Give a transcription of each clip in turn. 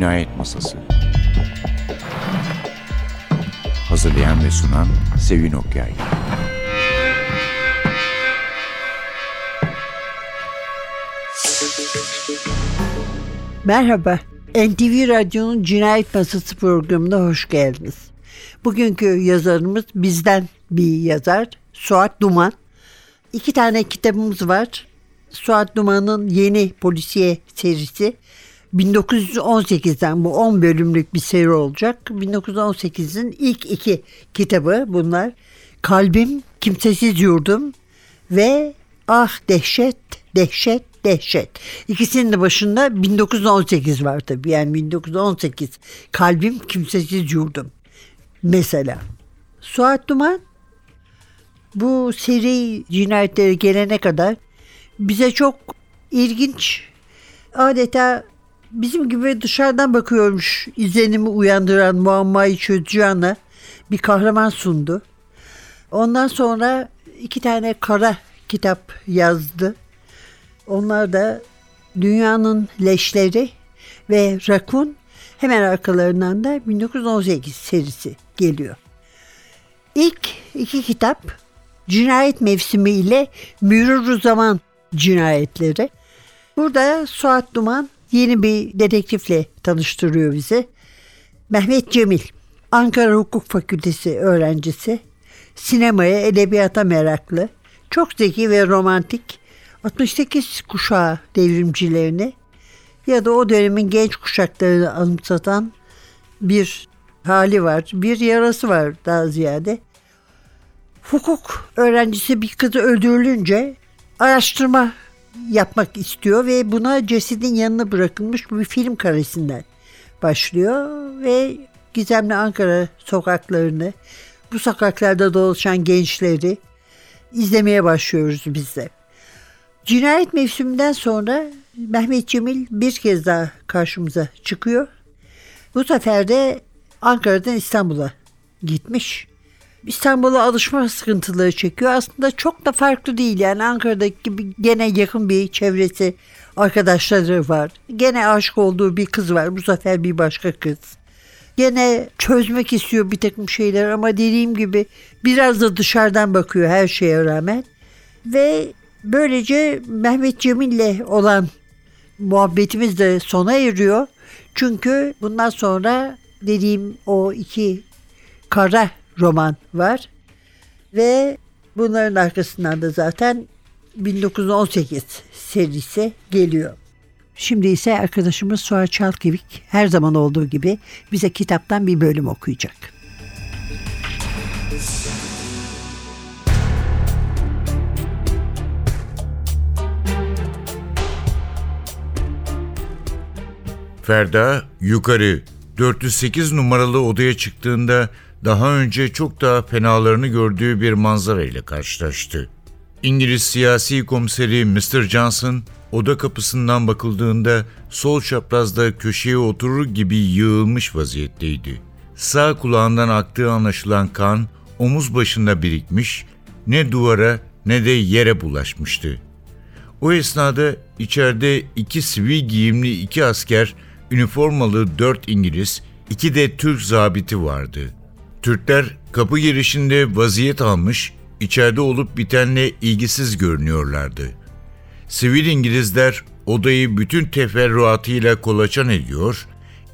Cinayet Masası Hazırlayan ve sunan Sevin Okyay Merhaba, NTV Radyo'nun Cinayet Masası programına hoş geldiniz. Bugünkü yazarımız bizden bir yazar, Suat Duman. İki tane kitabımız var. Suat Duman'ın yeni polisiye serisi 1918'den bu 10 bölümlük bir seri olacak. 1918'in ilk iki kitabı bunlar. Kalbim, Kimsesiz Yurdum ve Ah Dehşet, Dehşet, Dehşet. İkisinin de başında 1918 var tabii. Yani 1918 Kalbim, Kimsesiz Yurdum. Mesela. Suat Duman bu seri cinayetlere gelene kadar bize çok ilginç adeta bizim gibi dışarıdan bakıyormuş izlenimi uyandıran muammayı çözeceğine bir kahraman sundu. Ondan sonra iki tane kara kitap yazdı. Onlar da Dünyanın Leşleri ve Rakun hemen arkalarından da 1918 serisi geliyor. İlk iki kitap Cinayet Mevsimi ile Mürür Zaman Cinayetleri. Burada Suat Duman yeni bir dedektifle tanıştırıyor bizi. Mehmet Cemil, Ankara Hukuk Fakültesi öğrencisi. Sinemaya, edebiyata meraklı. Çok zeki ve romantik. 68 kuşağı devrimcilerini ya da o dönemin genç kuşaklarını anımsatan bir hali var. Bir yarası var daha ziyade. Hukuk öğrencisi bir kızı öldürülünce araştırma yapmak istiyor ve buna cesedin yanına bırakılmış bir film karesinden başlıyor ve gizemli Ankara sokaklarını, bu sokaklarda dolaşan gençleri izlemeye başlıyoruz biz de. Cinayet mevsiminden sonra Mehmet Cemil bir kez daha karşımıza çıkıyor. Bu sefer de Ankara'dan İstanbul'a gitmiş. İstanbul'a alışma sıkıntıları çekiyor. Aslında çok da farklı değil. Yani Ankara'daki gibi gene yakın bir çevresi, arkadaşları var. Gene aşık olduğu bir kız var. Bu sefer bir başka kız. Gene çözmek istiyor bir takım şeyler ama dediğim gibi biraz da dışarıdan bakıyor her şeye rağmen. Ve böylece Mehmet Cemil'le olan muhabbetimiz de sona eriyor. Çünkü bundan sonra dediğim o iki kara roman var. Ve bunların arkasından da zaten 1918 serisi geliyor. Şimdi ise arkadaşımız Suat Çalkevik her zaman olduğu gibi bize kitaptan bir bölüm okuyacak. Ferda yukarı 408 numaralı odaya çıktığında daha önce çok daha fenalarını gördüğü bir manzara ile karşılaştı. İngiliz siyasi komiseri Mr. Johnson oda kapısından bakıldığında sol çaprazda köşeye oturur gibi yığılmış vaziyetteydi. Sağ kulağından aktığı anlaşılan kan omuz başında birikmiş, ne duvara ne de yere bulaşmıştı. O esnada içeride iki sivil giyimli iki asker, üniformalı dört İngiliz, iki de Türk zabiti vardı.'' Türkler kapı girişinde vaziyet almış, içeride olup bitenle ilgisiz görünüyorlardı. Sivil İngilizler odayı bütün teferruatıyla kolaçan ediyor,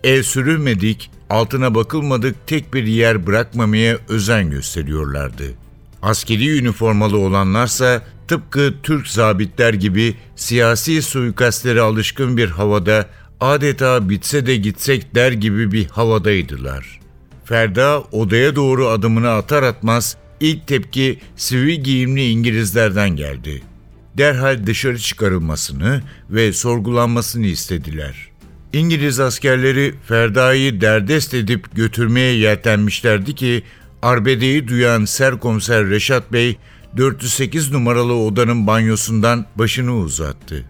el sürülmedik, altına bakılmadık tek bir yer bırakmamaya özen gösteriyorlardı. Askeri üniformalı olanlarsa tıpkı Türk zabitler gibi siyasi suikastlere alışkın bir havada adeta bitse de gitsek der gibi bir havadaydılar.'' Ferda odaya doğru adımını atar atmaz ilk tepki sivil giyimli İngilizlerden geldi. Derhal dışarı çıkarılmasını ve sorgulanmasını istediler. İngiliz askerleri Ferda'yı derdest edip götürmeye yeltenmişlerdi ki arbedeyi duyan serkomiser Reşat Bey 408 numaralı odanın banyosundan başını uzattı.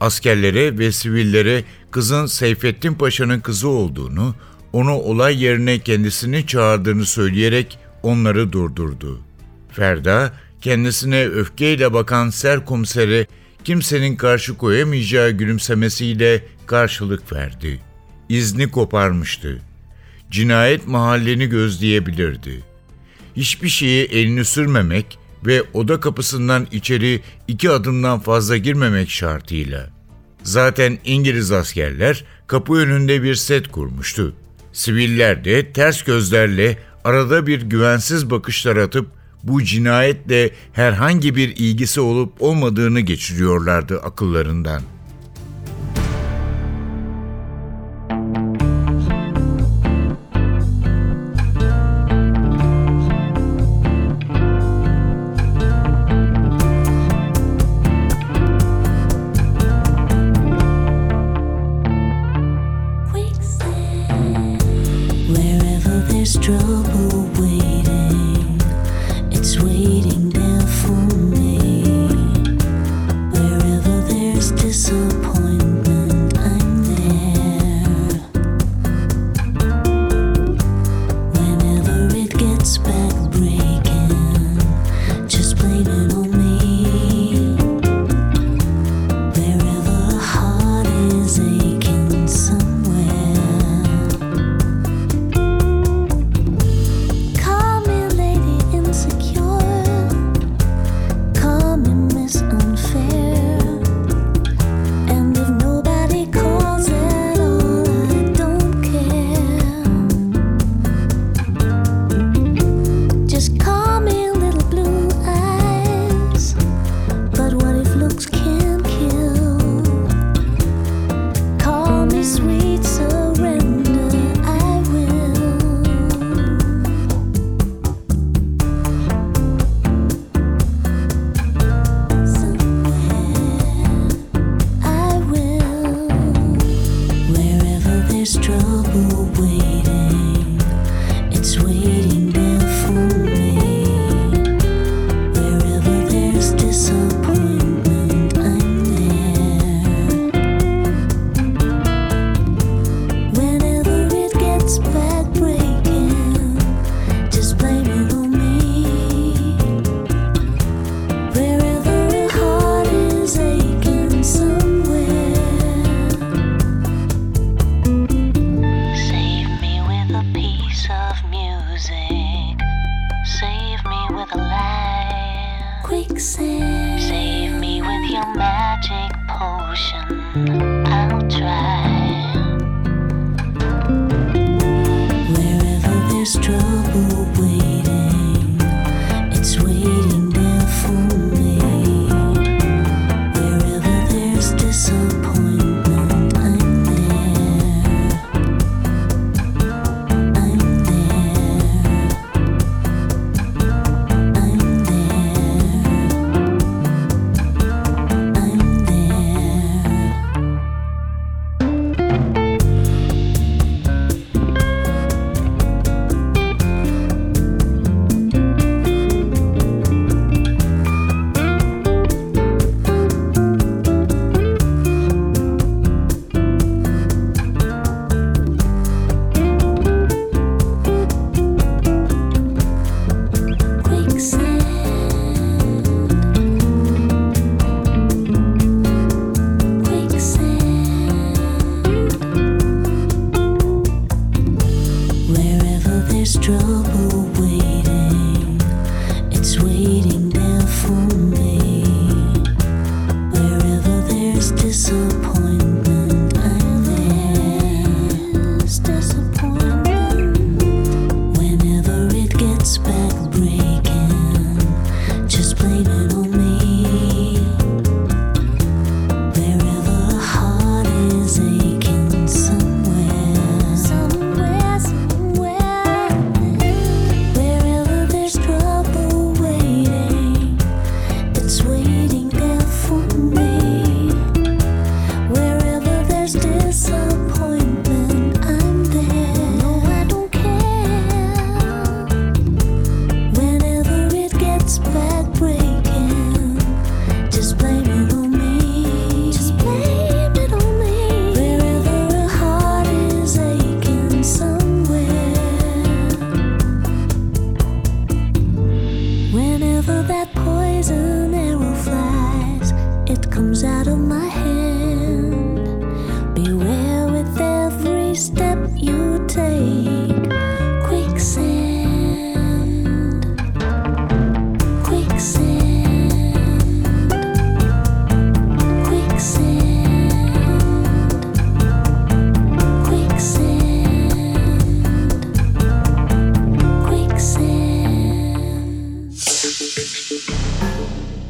Askerlere ve sivillere kızın Seyfettin Paşa'nın kızı olduğunu, onu olay yerine kendisini çağırdığını söyleyerek onları durdurdu. Ferda, kendisine öfkeyle bakan serkomisere kimsenin karşı koyamayacağı gülümsemesiyle karşılık verdi. izni koparmıştı. Cinayet mahalleni gözleyebilirdi. Hiçbir şeye elini sürmemek ve oda kapısından içeri iki adımdan fazla girmemek şartıyla. Zaten İngiliz askerler kapı önünde bir set kurmuştu. Siviller de ters gözlerle arada bir güvensiz bakışlar atıp bu cinayetle herhangi bir ilgisi olup olmadığını geçiriyorlardı akıllarından. 舍不得。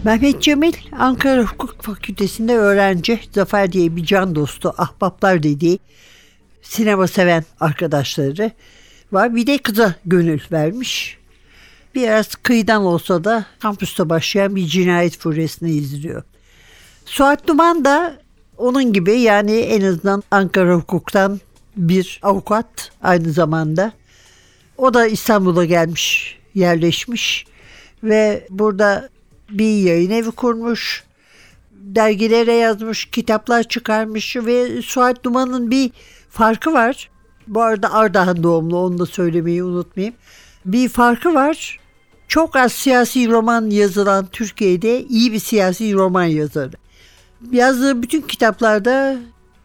Mehmet Cemil Ankara Hukuk Fakültesi'nde öğrenci. Zafer diye bir can dostu, ahbaplar dediği sinema seven arkadaşları var. Bir de kıza gönül vermiş. Biraz kıyıdan olsa da kampüste başlayan bir cinayet furyasını izliyor. Suat Duman da onun gibi yani en azından Ankara hukuktan bir avukat aynı zamanda. O da İstanbul'a gelmiş, yerleşmiş ve burada bir yayın evi kurmuş. Dergilere yazmış, kitaplar çıkarmış ve Suat Duman'ın bir farkı var. Bu arada Ardahan doğumlu onu da söylemeyi unutmayayım. Bir farkı var. Çok az siyasi roman yazılan Türkiye'de iyi bir siyasi roman yazarı. Yazdığı bütün kitaplarda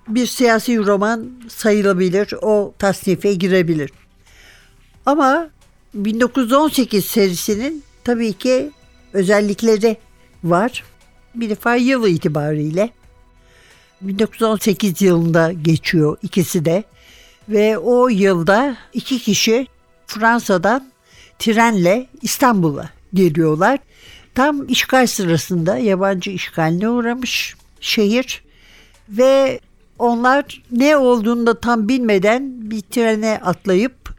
bir siyasi roman sayılabilir. O tasnife girebilir. Ama 1918 serisinin tabii ki özellikleri var. Bir defa yıl itibariyle 1918 yılında geçiyor ikisi de ve o yılda iki kişi Fransa'dan trenle İstanbul'a geliyorlar. Tam işgal sırasında yabancı işgaline uğramış şehir ve onlar ne olduğunu da tam bilmeden bir trene atlayıp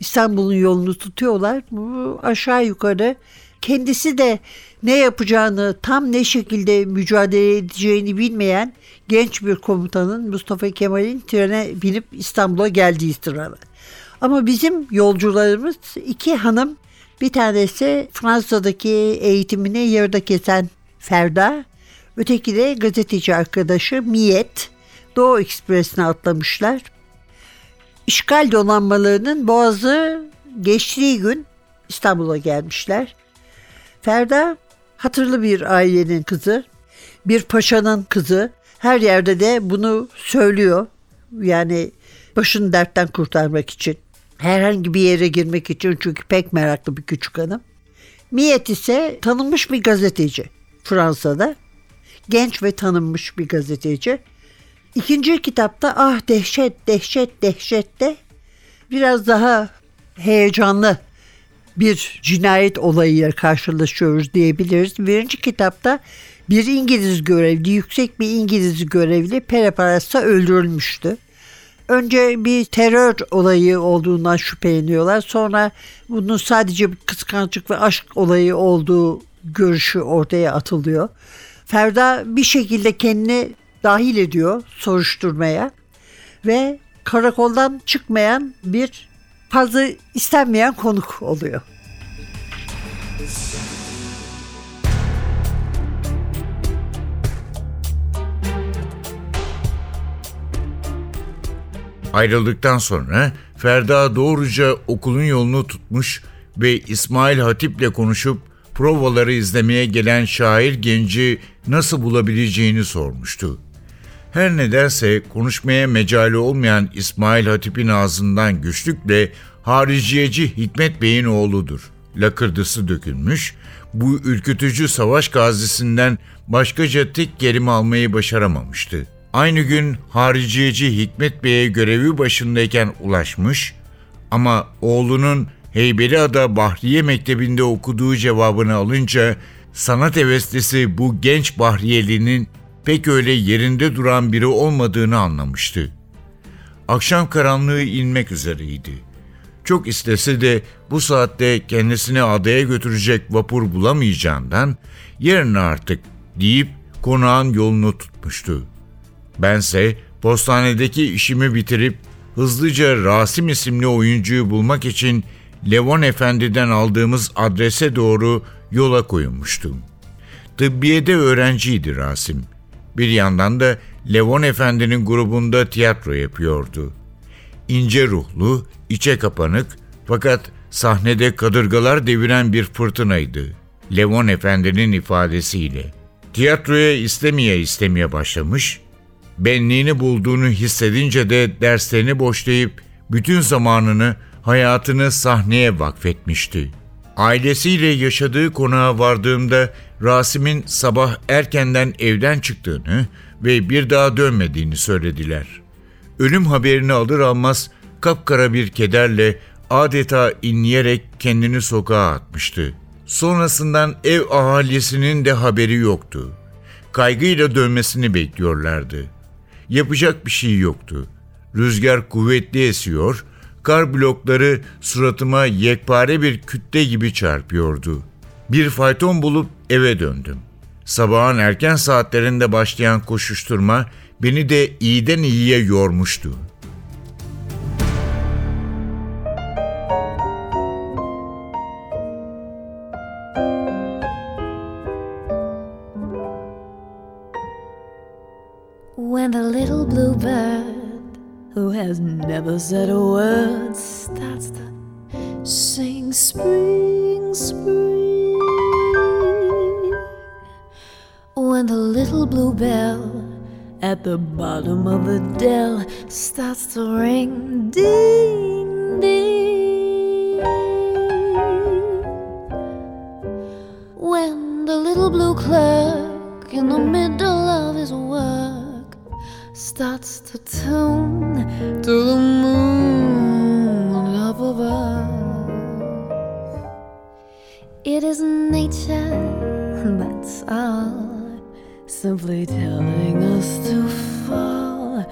İstanbul'un yolunu tutuyorlar. Bu aşağı yukarı kendisi de ne yapacağını tam ne şekilde mücadele edeceğini bilmeyen genç bir komutanın Mustafa Kemal'in trene binip İstanbul'a geldiği sıralar. Ama bizim yolcularımız iki hanım bir tanesi Fransa'daki eğitimini yarıda kesen Ferda, öteki de gazeteci arkadaşı Miyet. Doğu Ekspresi'ne atlamışlar. İşgal donanmalarının boğazı geçtiği gün İstanbul'a gelmişler. Ferda hatırlı bir ailenin kızı, bir paşanın kızı. Her yerde de bunu söylüyor. Yani başını dertten kurtarmak için. Herhangi bir yere girmek için çünkü pek meraklı bir küçük hanım. Miyet ise tanınmış bir gazeteci Fransa'da. Genç ve tanınmış bir gazeteci. İkinci kitapta ah dehşet dehşet dehşette biraz daha heyecanlı bir cinayet olayıyla karşılaşıyoruz diyebiliriz. Birinci kitapta bir İngiliz görevli, yüksek bir İngiliz görevli Pereparas'ta öldürülmüştü. Önce bir terör olayı olduğundan şüpheleniyorlar. Sonra bunun sadece bir kıskançlık ve aşk olayı olduğu görüşü ortaya atılıyor. Ferda bir şekilde kendini dahil ediyor soruşturmaya ve karakoldan çıkmayan bir fazla istenmeyen konuk oluyor. Ayrıldıktan sonra Ferda doğruca okulun yolunu tutmuş ve İsmail Hatip'le konuşup provaları izlemeye gelen şair genci nasıl bulabileceğini sormuştu. Her ne derse konuşmaya mecali olmayan İsmail Hatip'in ağzından güçlükle hariciyeci Hikmet Bey'in oğludur. Lakırdısı dökülmüş, bu ürkütücü savaş gazisinden başkaca tek kelime almayı başaramamıştı. Aynı gün hariciyeci Hikmet Bey'e görevi başındayken ulaşmış ama oğlunun Heybeliada Bahriye Mektebi'nde okuduğu cevabını alınca sanat heveslisi bu genç Bahriyeli'nin pek öyle yerinde duran biri olmadığını anlamıştı. Akşam karanlığı inmek üzereydi. Çok istese de bu saatte kendisini adaya götürecek vapur bulamayacağından yarın artık deyip konağın yolunu tutmuştu. Bense postanedeki işimi bitirip hızlıca Rasim isimli oyuncuyu bulmak için Levon Efendi'den aldığımız adrese doğru yola koyulmuştum. Tıbbiyede öğrenciydi Rasim. Bir yandan da Levon Efendi'nin grubunda tiyatro yapıyordu. İnce ruhlu, içe kapanık fakat sahnede kadırgalar deviren bir fırtınaydı. Levon Efendi'nin ifadesiyle. Tiyatroya istemeye istemeye başlamış, benliğini bulduğunu hissedince de derslerini boşlayıp bütün zamanını, hayatını sahneye vakfetmişti. Ailesiyle yaşadığı konağa vardığımda Rasim'in sabah erkenden evden çıktığını ve bir daha dönmediğini söylediler. Ölüm haberini alır almaz kapkara bir kederle adeta inleyerek kendini sokağa atmıştı. Sonrasından ev ahalisinin de haberi yoktu. Kaygıyla dönmesini bekliyorlardı. Yapacak bir şey yoktu. Rüzgar kuvvetli esiyor, kar blokları suratıma yekpare bir kütle gibi çarpıyordu. Bir fayton bulup eve döndüm. Sabahın erken saatlerinde başlayan koşuşturma beni de iyiden iyiye yormuştu. When the little blue bird, who has never said a word, the bottom of the dell starts to ring, ding, ding. When the little blue clerk in the middle of his work starts to tune to the moon up above. It is nature, that's all, simply telling us to fall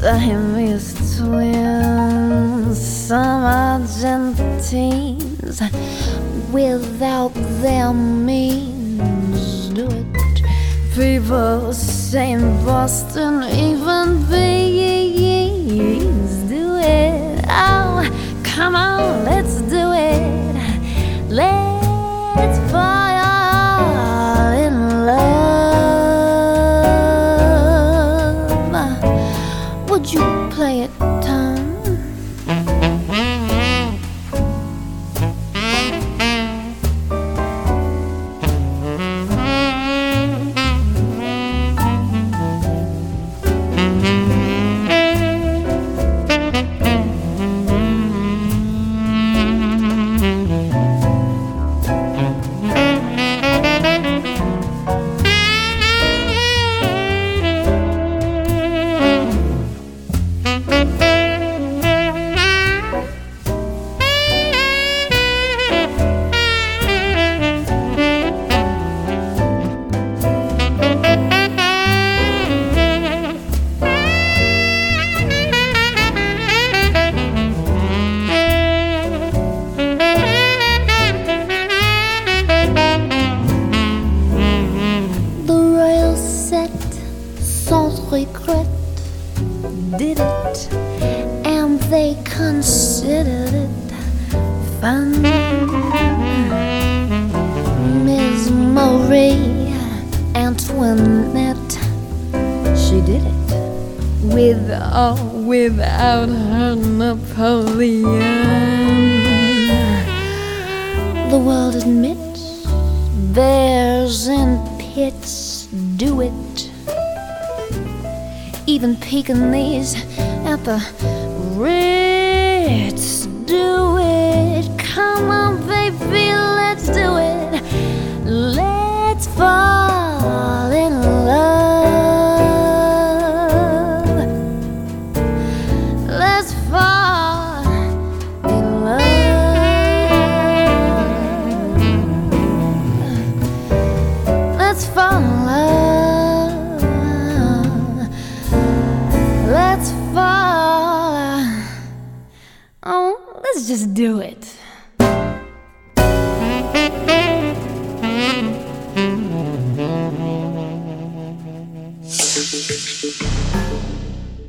Siamese twins, some Argentines without their means do it. People say in Boston, even bees do it. Oh, come on, let's do it. Let's fall considered it fun. Miss Marie Antoinette, she did it with or without her Napoleon. The world admits bears and pits do it. Even Pekingese at the Ritz, do it. Come on, baby, let's do it. Let's fall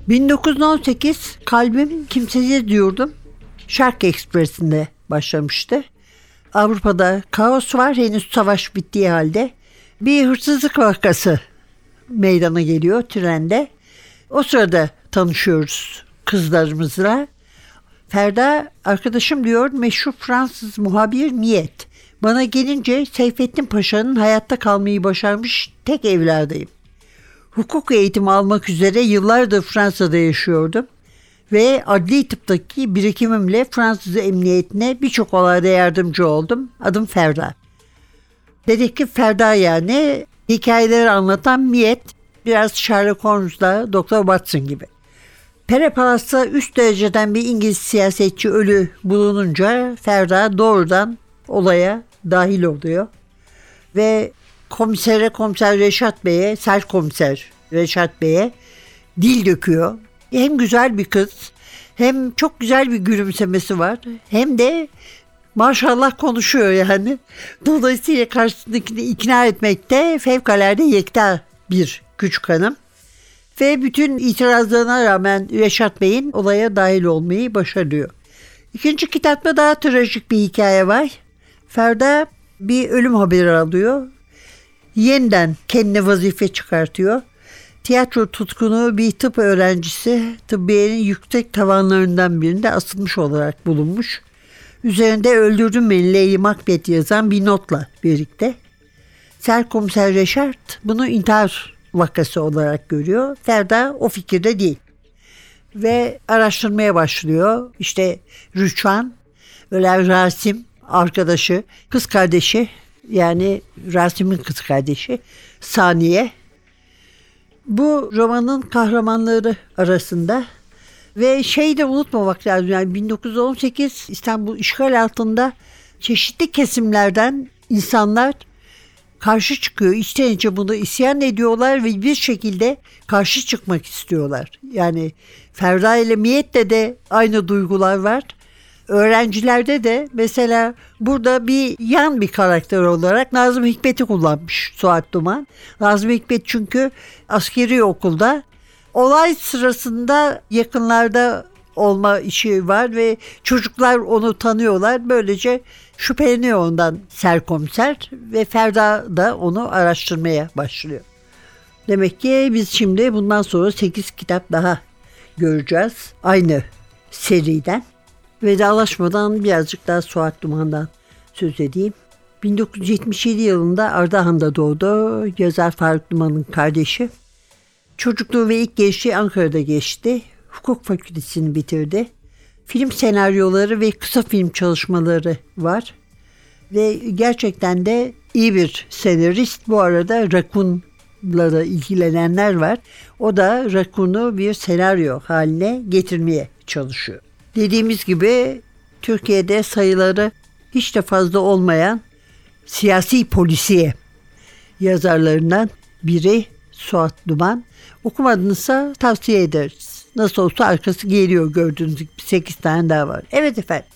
...1918 kalbim kimsesiz diyordum. Şark Ekspresi'nde başlamıştı. Avrupa'da kaos var henüz savaş bittiği halde. Bir hırsızlık vakası meydana geliyor trende. O sırada tanışıyoruz kızlarımızla. Ferda arkadaşım diyor meşhur Fransız muhabir Miyet. Bana gelince Seyfettin Paşa'nın hayatta kalmayı başarmış tek evladıyım. Hukuk eğitimi almak üzere yıllardır Fransa'da yaşıyordum ve adli tıptaki birikimimle Fransız emniyetine birçok olayda yardımcı oldum. Adım Ferda. Dedektif Ferda yani hikayeleri anlatan Miyet biraz Sherlock Holmes'la Doktor Watson gibi. Pere Palas'ta üst dereceden bir İngiliz siyasetçi ölü bulununca Ferda doğrudan olaya dahil oluyor. Ve komisere komiser Reşat Bey'e, ser komiser Reşat Bey'e dil döküyor. Hem güzel bir kız hem çok güzel bir gülümsemesi var hem de maşallah konuşuyor yani. Dolayısıyla karşısındakini ikna etmekte fevkalade yekta bir küçük hanım. Ve bütün itirazlarına rağmen Reşat Bey'in olaya dahil olmayı başarıyor. İkinci kitapta daha trajik bir hikaye var. Ferda bir ölüm haberi alıyor. Yeniden kendine vazife çıkartıyor. Tiyatro tutkunu bir tıp öğrencisi tıbbiyenin yüksek tavanlarından birinde asılmış olarak bulunmuş. Üzerinde öldürdüm beni Lady Macbeth yazan bir notla birlikte. Serkomiser Reşart bunu intihar vakası olarak görüyor. Ferda o fikirde değil. Ve araştırmaya başlıyor. İşte Rüçhan, böyle Rasim arkadaşı, kız kardeşi yani Rasim'in kız kardeşi Saniye. Bu romanın kahramanları arasında ve şey de unutmamak lazım yani 1918 İstanbul işgal altında çeşitli kesimlerden insanlar karşı çıkıyor. İçten içe bunu isyan ediyorlar ve bir şekilde karşı çıkmak istiyorlar. Yani Ferda ile Miyet'te de aynı duygular var. Öğrencilerde de mesela burada bir yan bir karakter olarak Nazım Hikmet'i kullanmış Suat Duman. Nazım Hikmet çünkü askeri okulda olay sırasında yakınlarda olma işi var ve çocuklar onu tanıyorlar. Böylece şüpheleniyor ondan serkomiser ve Ferda da onu araştırmaya başlıyor. Demek ki biz şimdi bundan sonra 8 kitap daha göreceğiz. Aynı seriden. Vedalaşmadan birazcık daha Suat Duman'dan söz edeyim. 1977 yılında Ardahan'da doğdu. Yazar Faruk Duman'ın kardeşi. Çocukluğu ve ilk gençliği Ankara'da geçti. Hukuk fakültesini bitirdi. Film senaryoları ve kısa film çalışmaları var. Ve gerçekten de iyi bir senarist. Bu arada Rakun'la da ilgilenenler var. O da Rakun'u bir senaryo haline getirmeye çalışıyor. Dediğimiz gibi Türkiye'de sayıları hiç de fazla olmayan siyasi polisiye yazarlarından biri Suat Duman. Okumadınızsa tavsiye ederiz. Nasıl olsa arkası geliyor gördüğünüz gibi 8 tane daha var. Evet efendim.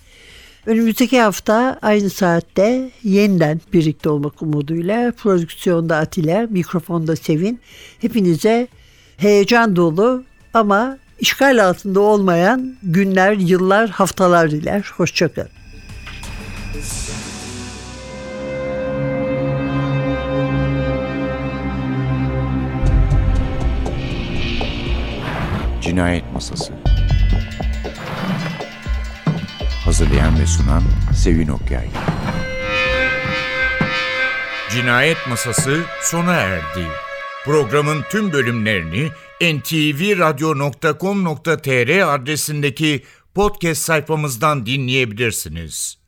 Önümüzdeki hafta aynı saatte yeniden birlikte olmak umuduyla prodüksiyonda Atilla, mikrofonda Sevin. Hepinize heyecan dolu ama işgal altında olmayan günler, yıllar, haftalar diler. Hoşçakalın. Cinayet Masası Hazırlayan ve sunan Sevin Okyay Cinayet masası sona erdi. Programın tüm bölümlerini ntvradio.com.tr adresindeki podcast sayfamızdan dinleyebilirsiniz.